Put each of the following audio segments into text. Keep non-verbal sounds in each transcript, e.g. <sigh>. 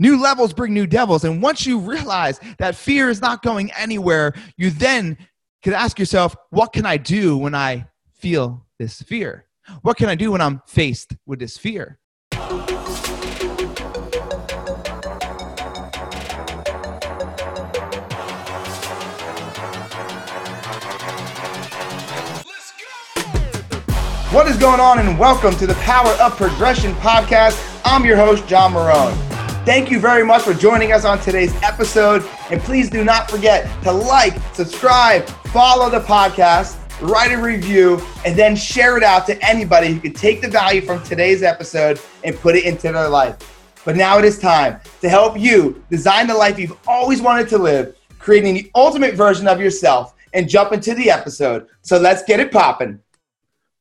New levels bring new devils. And once you realize that fear is not going anywhere, you then can ask yourself, what can I do when I feel this fear? What can I do when I'm faced with this fear? What is going on, and welcome to the Power of Progression podcast. I'm your host, John Marone. Thank you very much for joining us on today's episode. And please do not forget to like, subscribe, follow the podcast, write a review, and then share it out to anybody who can take the value from today's episode and put it into their life. But now it is time to help you design the life you've always wanted to live, creating the ultimate version of yourself, and jump into the episode. So let's get it popping.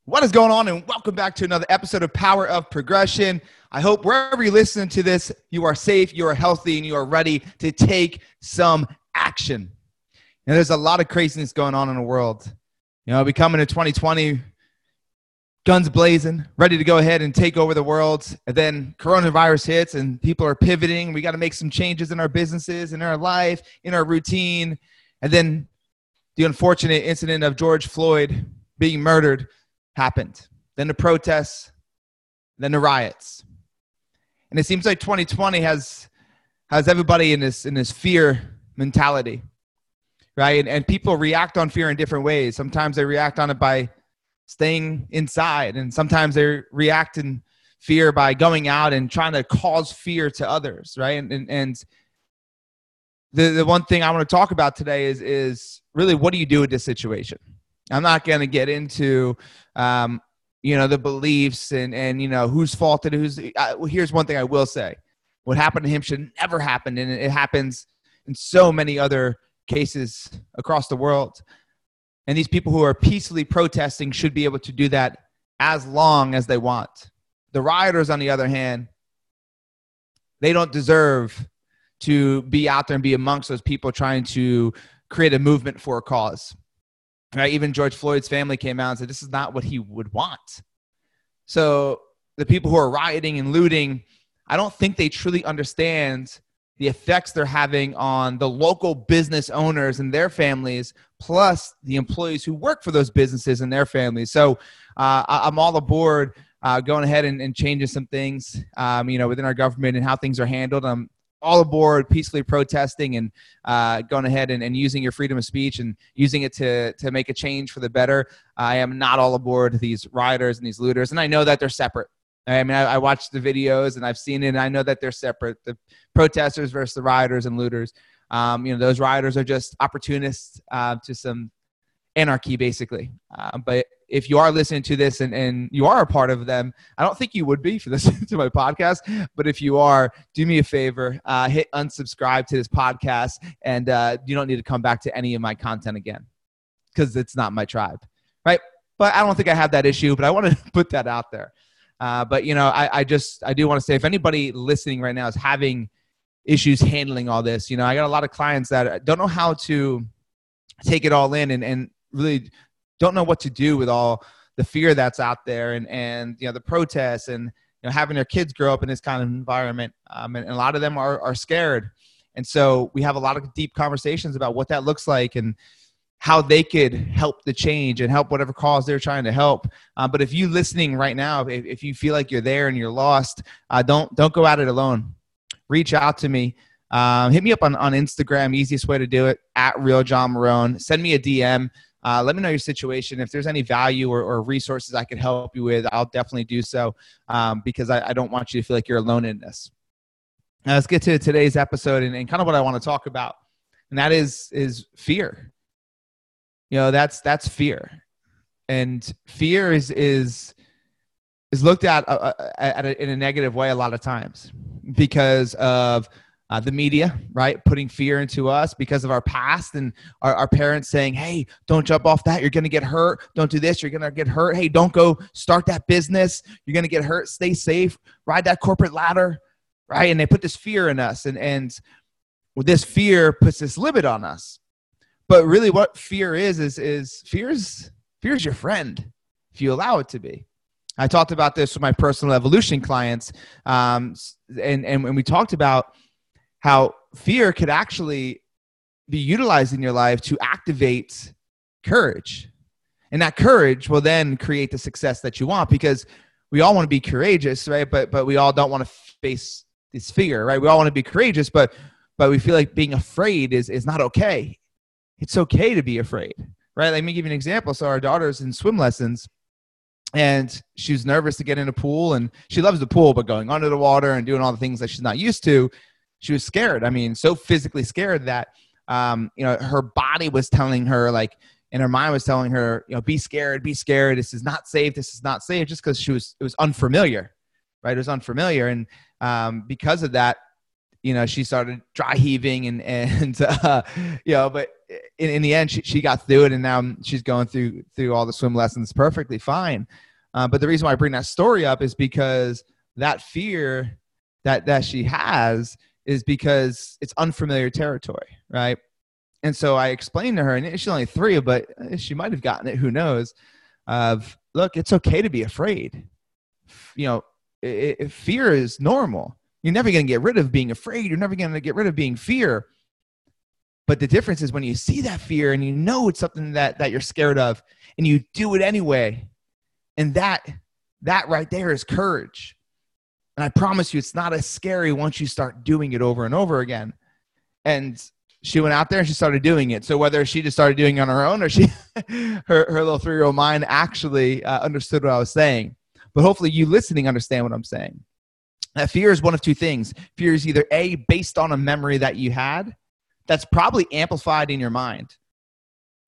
What is going on? And welcome back to another episode of Power of Progression. I hope wherever you're listening to this, you are safe, you are healthy, and you are ready to take some action. You there's a lot of craziness going on in the world. You know, we come into 2020, guns blazing, ready to go ahead and take over the world. And then coronavirus hits, and people are pivoting. We got to make some changes in our businesses, in our life, in our routine. And then the unfortunate incident of George Floyd being murdered happened. Then the protests, then the riots. And it seems like 2020 has has everybody in this in this fear mentality. Right? And, and people react on fear in different ways. Sometimes they react on it by staying inside, and sometimes they react in fear by going out and trying to cause fear to others, right? And and, and the, the one thing I want to talk about today is is really what do you do with this situation? I'm not going to get into, um, you know, the beliefs and and you know whose fault it is. Uh, well, here's one thing I will say: what happened to him should never happen, and it happens in so many other cases across the world. And these people who are peacefully protesting should be able to do that as long as they want. The rioters, on the other hand, they don't deserve to be out there and be amongst those people trying to create a movement for a cause. Right? Even George Floyd's family came out and said this is not what he would want. So the people who are rioting and looting, I don't think they truly understand the effects they're having on the local business owners and their families, plus the employees who work for those businesses and their families. So uh, I'm all aboard uh, going ahead and, and, changing some things, um, you know, within our government and how things are handled. I'm all aboard peacefully protesting and uh, going ahead and, and, using your freedom of speech and using it to, to make a change for the better. I am not all aboard these rioters and these looters, and I know that they're separate. I mean, I, I watched the videos and I've seen it, and I know that they're separate. The protesters versus the rioters and looters. Um, you know, those rioters are just opportunists uh, to some anarchy, basically. Uh, but if you are listening to this and, and you are a part of them, I don't think you would be for <laughs> listening to my podcast, but if you are, do me a favor, uh, hit unsubscribe to this podcast, and uh, you don't need to come back to any of my content again because it's not my tribe, right? But I don't think I have that issue, but I want to <laughs> put that out there. Uh, but you know, I, I just I do want to say if anybody listening right now is having issues handling all this, you know, I got a lot of clients that don't know how to take it all in and, and really don't know what to do with all the fear that's out there and and you know the protests and you know having their kids grow up in this kind of environment um, and, and, a lot of them are, are scared. And so we have a lot of deep conversations about what that looks like and how they could help the change and help whatever cause they're trying to help. Uh, but if you listening right now if, if you feel like you're there and you're lost uh, don't don't go at it alone. Reach out to me. Um, hit me up on, on instagram easiest way to do it at real john marone send me a dm uh, let me know your situation. If there's any value or, or, resources I can help you with, I'll definitely do so um, because I, I, don't want you to feel like you're alone in this. Now let's get to today's episode and, and kind of what I want to talk about, and that is is fear. You know, that's that's fear, and fear is is is looked at, uh, uh at a, in a negative way a lot of times because of uh, the media, right? Putting fear into us because of our past and our, our parents saying, hey, don't jump off that. You're going to get hurt. Don't do this. You're going to get hurt. Hey, don't go start that business. You're going to get hurt. Stay safe. Ride that corporate ladder, right? And they put this fear in us. And, and this fear puts this limit on us. But really, what fear is, is, is fear is, fear is your friend if you allow it to be. I talked about this with my personal evolution clients. Um, and, and when we talked about how fear could actually be utilized in your life to activate courage. And that courage will then create the success that you want because we all want to be courageous, right? But but we all don't want to face this fear, right? We all want to be courageous, but but we feel like being afraid is is not okay. It's okay to be afraid, right? Let me give you an example. So our daughter's in swim lessons, and she was nervous to get in a pool, and she loves the pool, but going under the water and doing all the things that she's not used to, she was scared. I mean, so physically scared that um, you know her body was telling her like and her mind was telling her you know be scared be scared. This is not safe. This is not safe. Just because she was it was unfamiliar right? It was unfamiliar. And um, because of that you know she started dry heaving and and <laughs> uh, you know but in, in the end she, she got through it and now she's going through through all the swim lessons perfectly fine. Uh, but the reason why i bring that story up is because that fear that that she has is because it's unfamiliar territory, right? And so I explained to her, and she's only three, but she might have gotten it. Who knows? Of look, it's okay to be afraid. You know, it, it, fear is normal. You're never going to get rid of being afraid. You're never going to get rid of being fear. But the difference is when you see that fear and you know it's something that that you're scared of, and you do it anyway, and that that right there is courage. And I promise you, it's not as scary once you start doing it over and over again. And she went out there and she started doing it. So whether she just started doing it on her own or she, <laughs> her, her little three year old mind actually uh, understood what I was saying. But hopefully, you listening understand what I'm saying. That fear is one of two things. Fear is either A, based on a memory that you had, that's probably amplified in your mind,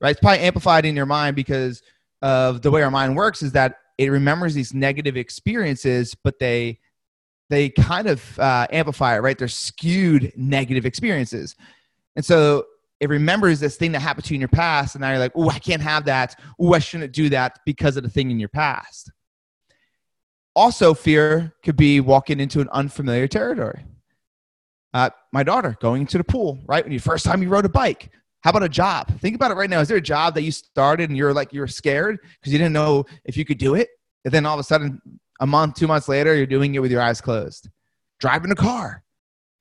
right? It's probably amplified in your mind because of the way our mind works is that it remembers these negative experiences, but they they kind of uh, amplify it, right? They're skewed negative experiences. And so it remembers this thing that happened to you in your past, and now you're like, oh, I can't have that. Oh, I shouldn't do that because of the thing in your past. Also, fear could be walking into an unfamiliar territory. Uh, my daughter going into the pool, right? When you first time you rode a bike. How about a job? Think about it right now. Is there a job that you started and you're like you're scared because you didn't know if you could do it, and then all of a sudden a month, two months later, you're doing it with your eyes closed. Driving a car,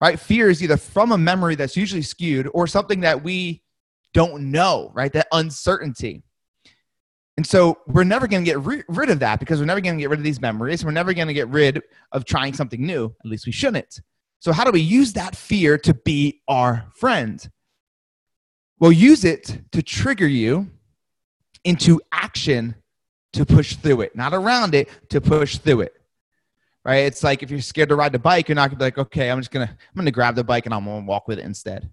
right? Fear is either from a memory that's usually skewed or something that we don't know, right? That uncertainty. And so we're never going to get ri- rid of that because we're never going to get rid of these memories. We're never going to get rid of trying something new. At least we shouldn't. So, how do we use that fear to be our friend? Well, use it to trigger you into action to push through it, not around it, to push through it. Right? It's like if you're scared to ride the bike, you're not gonna be like, okay, I'm just gonna I'm gonna grab the bike and I'm gonna walk with it instead.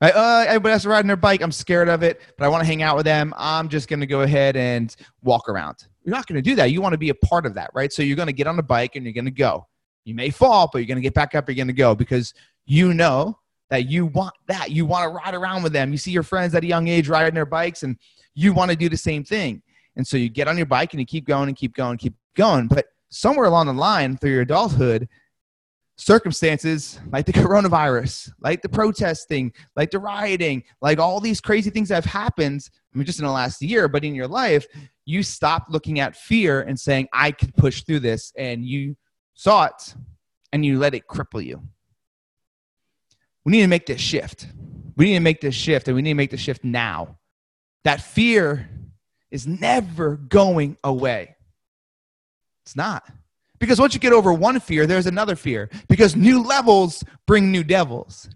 Right? Uh, everybody else riding their bike. I'm scared of it, but I want to hang out with them. I'm just gonna go ahead and walk around. You're not gonna do that. You want to be a part of that, right? So you're gonna get on the bike and you're gonna go. You may fall, but you're gonna get back up. You're gonna go because you know that you want that. You want to ride around with them. You see your friends at a young age riding their bikes, and you want to do the same thing. And so you get on your bike and you keep going and keep going, keep going. But somewhere along the line through your adulthood, circumstances like the <laughs> coronavirus, like the protesting, like the rioting, like all these crazy things that have happened, I mean, just in the last year, but in your life, you stopped looking at fear and saying, I can push through this. And you saw it and you let it cripple you. We need to make this shift. We need to make this shift and we need to make the shift now. That fear is never going away. It's not. Because once you get over one fear, there's another fear. Because new levels bring new devils.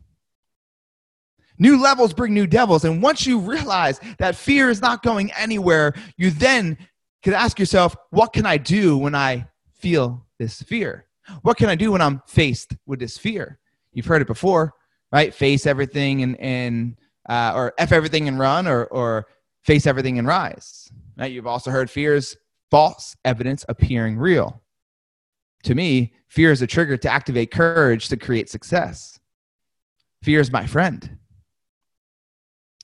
New levels bring new devils. And once you realize that fear is not going anywhere, you then can ask yourself, what can I do when I feel this fear? What can I do when I'm faced with this fear? You've heard it before, right? Face everything and, and uh, or F everything and run, or, or face everything and rise. Now, you've also heard fears, false evidence appearing real. To me, fear is a trigger to activate courage to create success. Fear is my friend.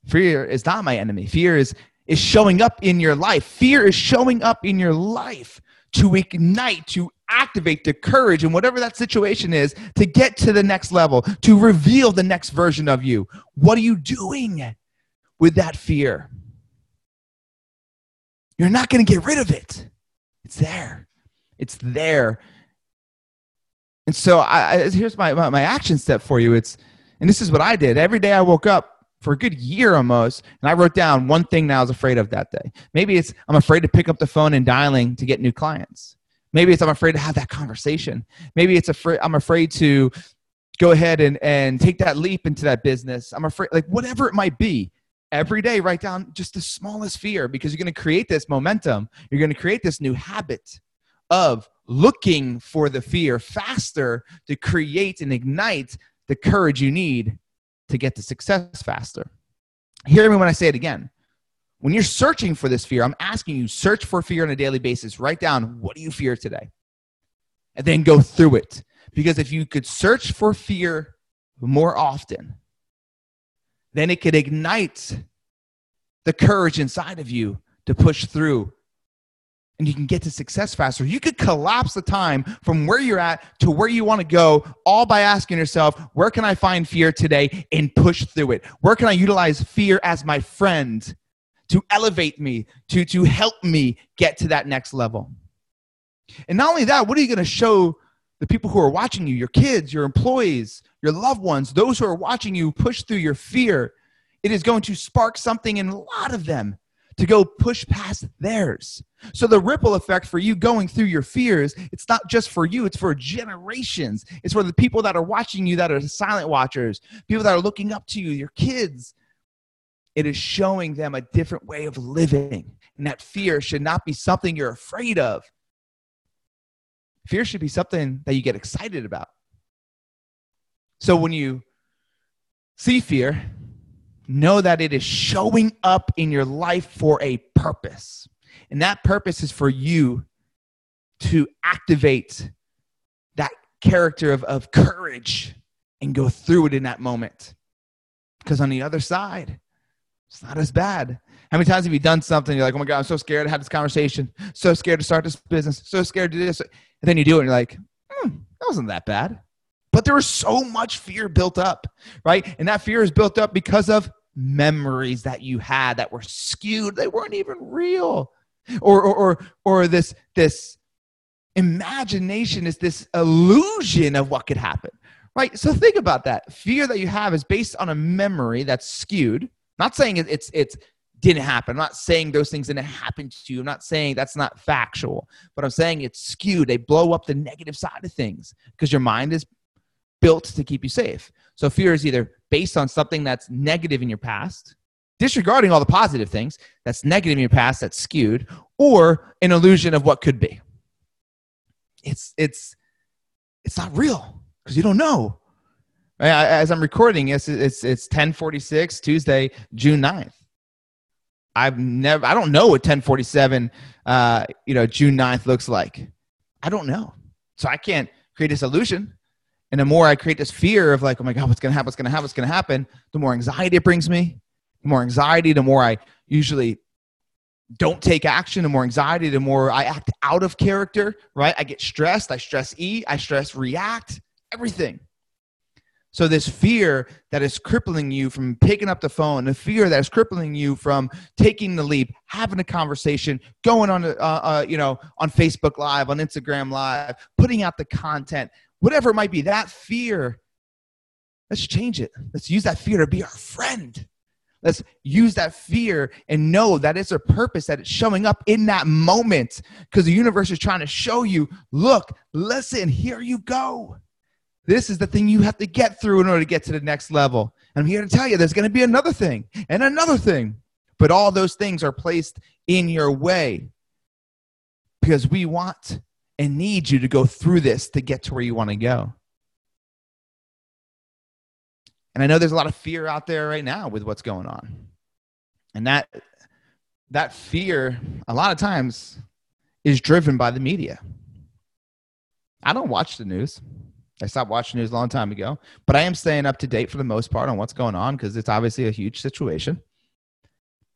Fear is not my enemy. Fear is, is showing up in your life. Fear is showing up in your life to ignite, to activate the courage in whatever that situation is to get to the next level, to reveal the next version of you. What are you doing with that fear? You're not going to get rid of it. It's there. It's there. And so I, I, here's my, my, my action step for you. It's, and this is what I did. Every day I woke up for a good year almost, and I wrote down one thing that I was afraid of that day. Maybe it's I'm afraid to pick up the phone and dialing to get new clients. Maybe it's I'm afraid to have that conversation. Maybe it's afraid I'm afraid to go ahead and, and take that leap into that business. I'm afraid, like whatever it might be. Every day, write down just the smallest fear because you're going to create this momentum. You're going to create this new habit of looking for the fear faster to create and ignite the courage you need to get to success faster. Hear me when I say it again. When you're searching for this fear, I'm asking you search for fear on a daily basis. Write down what do you fear today? And then go through it. Because if you could search for fear more often, then it could ignite the courage inside of you to push through and you can get to success faster. You could collapse the time from where you're at to where you want to go, all by asking yourself, where can I find fear today and push through it? Where can I utilize fear as my friend to elevate me, to, to help me get to that next level? And not only that, what are you going to show the people who are watching you, your kids, your employees, your loved ones, those who are watching you push through your fear? It is going to spark something in a lot of them to go push past theirs. So the ripple effect for you going through your fears, it's not just for you, it's for generations. It's for the people that are watching you that are silent watchers, people that are looking up to you, your kids. It is showing them a different way of living. And that fear should not be something you're afraid of. Fear should be something that you get excited about. So when you see fear, know that it is showing up in your life for a purpose. And that purpose is for you to activate that character of, of courage and go through it in that moment. Because on the other side, it's not as bad. How many times have you done something? You're like, oh my God, I'm so scared to have this conversation, so scared to start this business, so scared to do this. And then you do it and you're like, hmm, that wasn't that bad. But there was so much fear built up, right? And that fear is built up because of memories that you had that were skewed. They weren't even real. Or, or, or, or this, this imagination is this illusion of what could happen, right? So think about that. Fear that you have is based on a memory that's skewed. not saying it's, it's, didn't happen. I'm not saying those things didn't happen to you. I'm not saying that's not factual, but I'm saying it's skewed. They blow up the negative side of things because your mind is built to keep you safe. So fear is either based on something that's negative in your past, disregarding all the positive things that's negative in your past that's skewed, or an illusion of what could be. It's it's it's not real because you don't know. As I'm recording, it's it's it's 1046 Tuesday, June 9th. I've never I don't know what 1047 uh you know June 9th looks like. I don't know. So I can't create this illusion. And the more I create this fear of like, oh my God, what's going to happen? What's going to happen? What's going to happen? The more anxiety it brings me. The more anxiety, the more I usually don't take action. The more anxiety, the more I act out of character, right? I get stressed. I stress eat. I stress react. Everything. So this fear that is crippling you from picking up the phone, the fear that is crippling you from taking the leap, having a conversation, going on, uh, uh, you know, on Facebook Live, on Instagram Live, putting out the content, whatever it might be, that fear, let's change it. Let's use that fear to be our friend. Let's use that fear and know that it's a purpose, that it's showing up in that moment because the universe is trying to show you look, listen, here you go. This is the thing you have to get through in order to get to the next level. And I'm here to tell you there's going to be another thing and another thing. But all those things are placed in your way because we want and need you to go through this to get to where you want to go. And I know there's a lot of fear out there right now with what's going on. And that that fear a lot of times is driven by the media. I don't watch the news. I stopped watching news a long time ago, but I am staying up to date for the most part on what's going on because it's obviously a huge situation.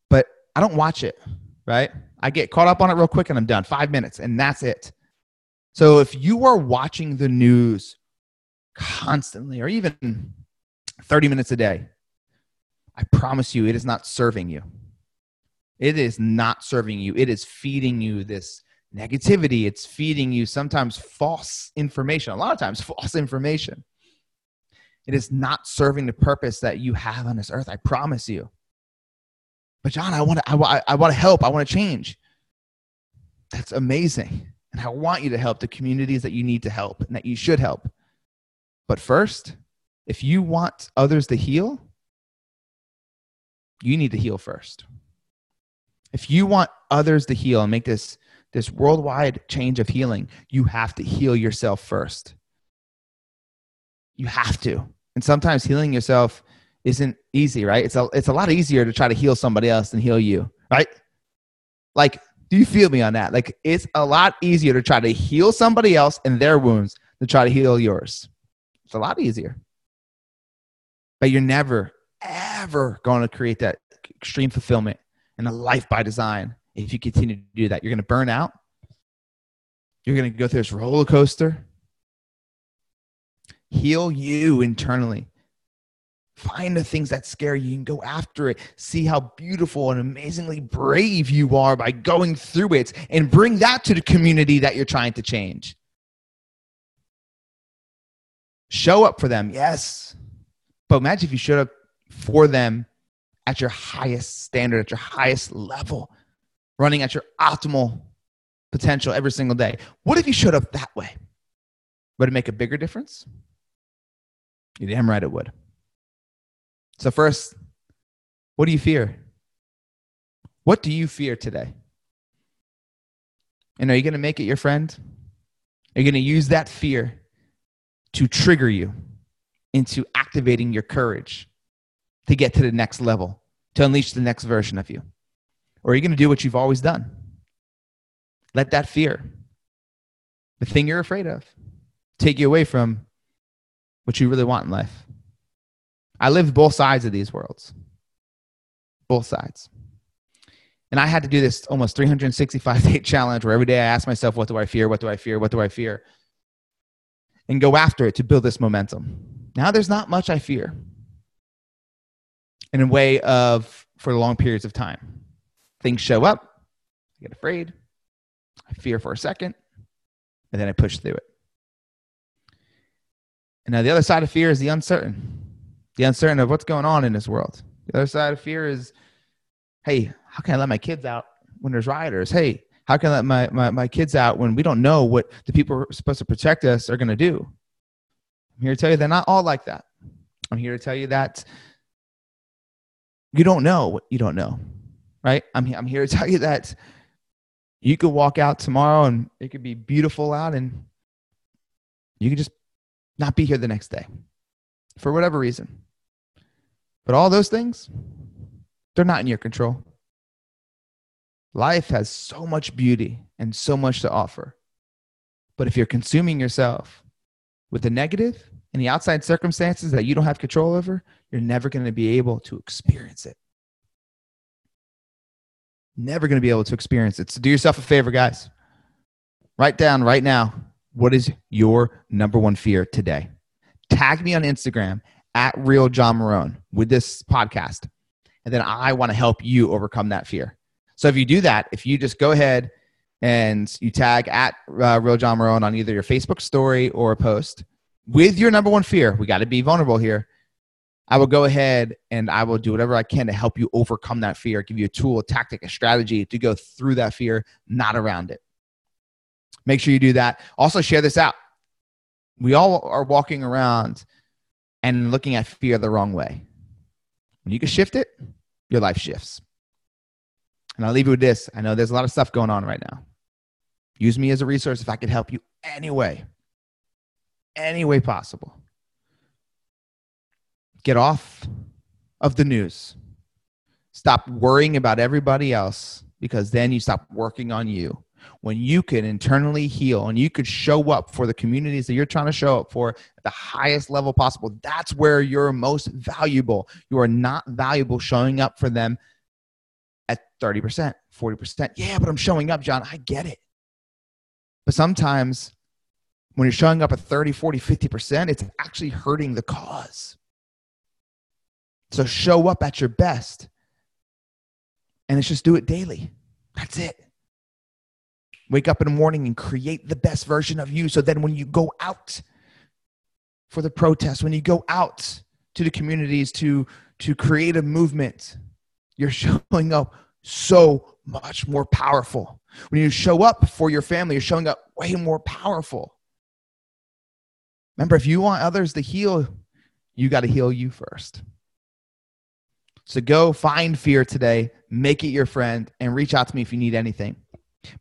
But I don't watch it, right? I get caught up on it real quick and I'm done. Five minutes, and that's it. So if you are watching the news constantly or even 30 minutes a day, I promise you it is not serving you. It is not serving you. It is feeding you this negativity. It's feeding you sometimes false information, a lot of times <laughs> false information. It is not serving the purpose that you have on this earth. I promise you. But John, I want to, I, I want to help. I want to change. That's amazing. And I want you to help the communities that you need to help and that you should help. But first, if you want others to heal, you need to heal first. If you want others to heal and make this this worldwide change of healing, you have to heal yourself first. You have to. And sometimes healing yourself isn't easy, right? It's a it's a lot easier to try to heal somebody else than heal you, right? Like, do you feel me on that? Like it's a lot easier to try to heal somebody else and their wounds than try to heal yours. It's a lot easier. But you're never ever going to create that extreme fulfillment and a life by design if you continue to do that. You're going to burn out. You're going to go through this roller coaster. Heal you internally. Find the things that scare you and go after it. See how beautiful and amazingly brave you are by going through it and bring that to the community that you're trying to change. Show up for them, yes. But imagine if you showed up for them at your highest standard, at your highest level, running at your optimal potential every single day. What if you showed up that way? Would it make a bigger difference? You're damn right it would. So, first, what do you fear? What do you fear today? And are you going to make it your friend? Are you going to use that fear to trigger you into activating your courage to get to the next level, to unleash the next version of you? Or are you going to do what you've always done? Let that fear, the thing you're afraid of, take you away from what you really want in life. I lived both sides of these worlds, both sides. And I had to do this almost 365 day <laughs> challenge where every day I ask myself, what do I fear? What do I fear? What do I fear? And go after it to build this momentum. Now there's not much I fear in a way of for long periods of time. Things show up, I get afraid, I fear for a second, and then I push through it. And now the other side of fear is the uncertain, the uncertain of what's going on in this world. The other side of fear is, hey, how can I let my kids out when there's rioters? Hey, how can I let my, my, my kids out when we don't know what the people who are supposed to protect us are going to do? I'm here to tell you they're not all like that. I'm here to tell you that you don't know what you don't know, right? I'm, I'm here to tell you that you could walk out tomorrow and it could be beautiful out and you could just not be here the next day for whatever reason. But all those things, they're not in your control. Life has so much beauty and so much to offer. But if you're consuming yourself with the negative and the outside circumstances that you don't have control over, you're never going to be able to experience it. Never going to be able to experience it. So do yourself a favor, guys. Write down right now what is your number one fear today? Tag me on Instagram at real John Marone with this podcast. And then I want to help you overcome that fear. So if you do that, if you just go ahead and you tag at uh, real John Marone on either your Facebook story or a post with your number one fear, we got to be vulnerable here. I will go ahead and I will do whatever I can to help you overcome that fear, give you a tool, a tactic, a strategy to go through that fear, not around it. Make sure you do that. Also, share this out. We all are walking around and looking at fear the wrong way. When you can shift it, your life shifts. And I'll leave you with this. I know there's a lot of stuff going on right now. Use me as a resource if I could help you any way, any way possible. Get off of the news. Stop worrying about everybody else because then you stop working on you. When you can internally heal and you could show up for the communities that you're trying to show up for at the highest level possible, that's where you're most valuable. You are not valuable showing up for them at 30%, 40%. Yeah, but I'm showing up, John. I get it. But sometimes when you're showing up at 30, 40, 50%, it's actually hurting the cause. So show up at your best. And it's just do it daily. That's it. Wake up in the morning and create the best version of you. So then when you go out for the protest, when you go out to the communities to, to create a movement, you're <laughs> showing up so much more powerful. When you show up for your family, you're showing up way more powerful. Remember, if you want others to heal, you got to heal you first. So go find fear today, make it your friend, and reach out to me if you need anything.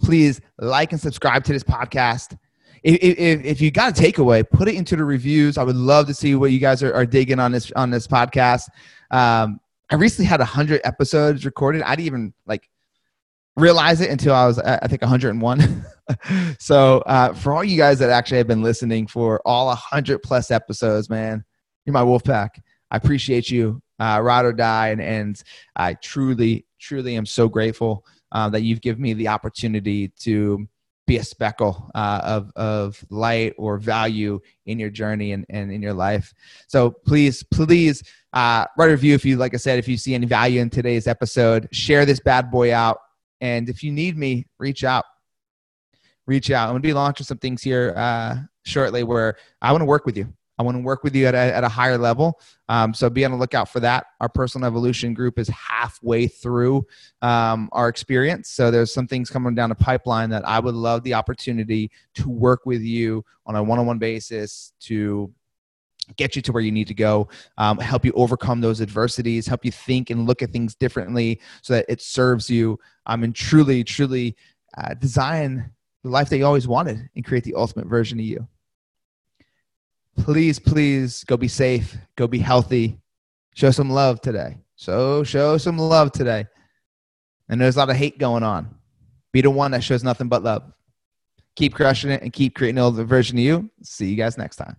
Please like and subscribe to this podcast. If, if, if you got a takeaway, put it into the reviews. I would love to see what you guys are, are digging on this on this podcast. Um, I recently had hundred episodes recorded. I didn't even like realize it until I was I think 101. <laughs> so uh, for all you guys that actually have been listening for all 100 plus episodes, man, you're my wolf pack. I appreciate you, uh, ride or die, and and I truly truly am so grateful uh, that you've given me the opportunity to be a speckle uh, of, of light or value in your journey and, and in your life. So please, please uh, write a review if you, like I said, if you see any value in today's episode, share this bad boy out. And if you need me, reach out. Reach out. I'm going to be launching some things here uh, shortly where I want to work with you. I want to work with you at a, at a higher level. Um, so be on the lookout for that. Our personal evolution group is halfway through um, our experience. So there's some things coming down the pipeline that I would love the opportunity to work with you on a one on one basis to get you to where you need to go, um, help you overcome those adversities, help you think and look at things differently so that it serves you. Um, and truly, truly uh, design the life that you always wanted and create the ultimate version of you please, please go be safe, go be healthy, show some love today. So show some love today. And there's a lot of hate going on. Be the one that shows nothing but love. Keep crushing it and keep creating the version of you. See you guys next time.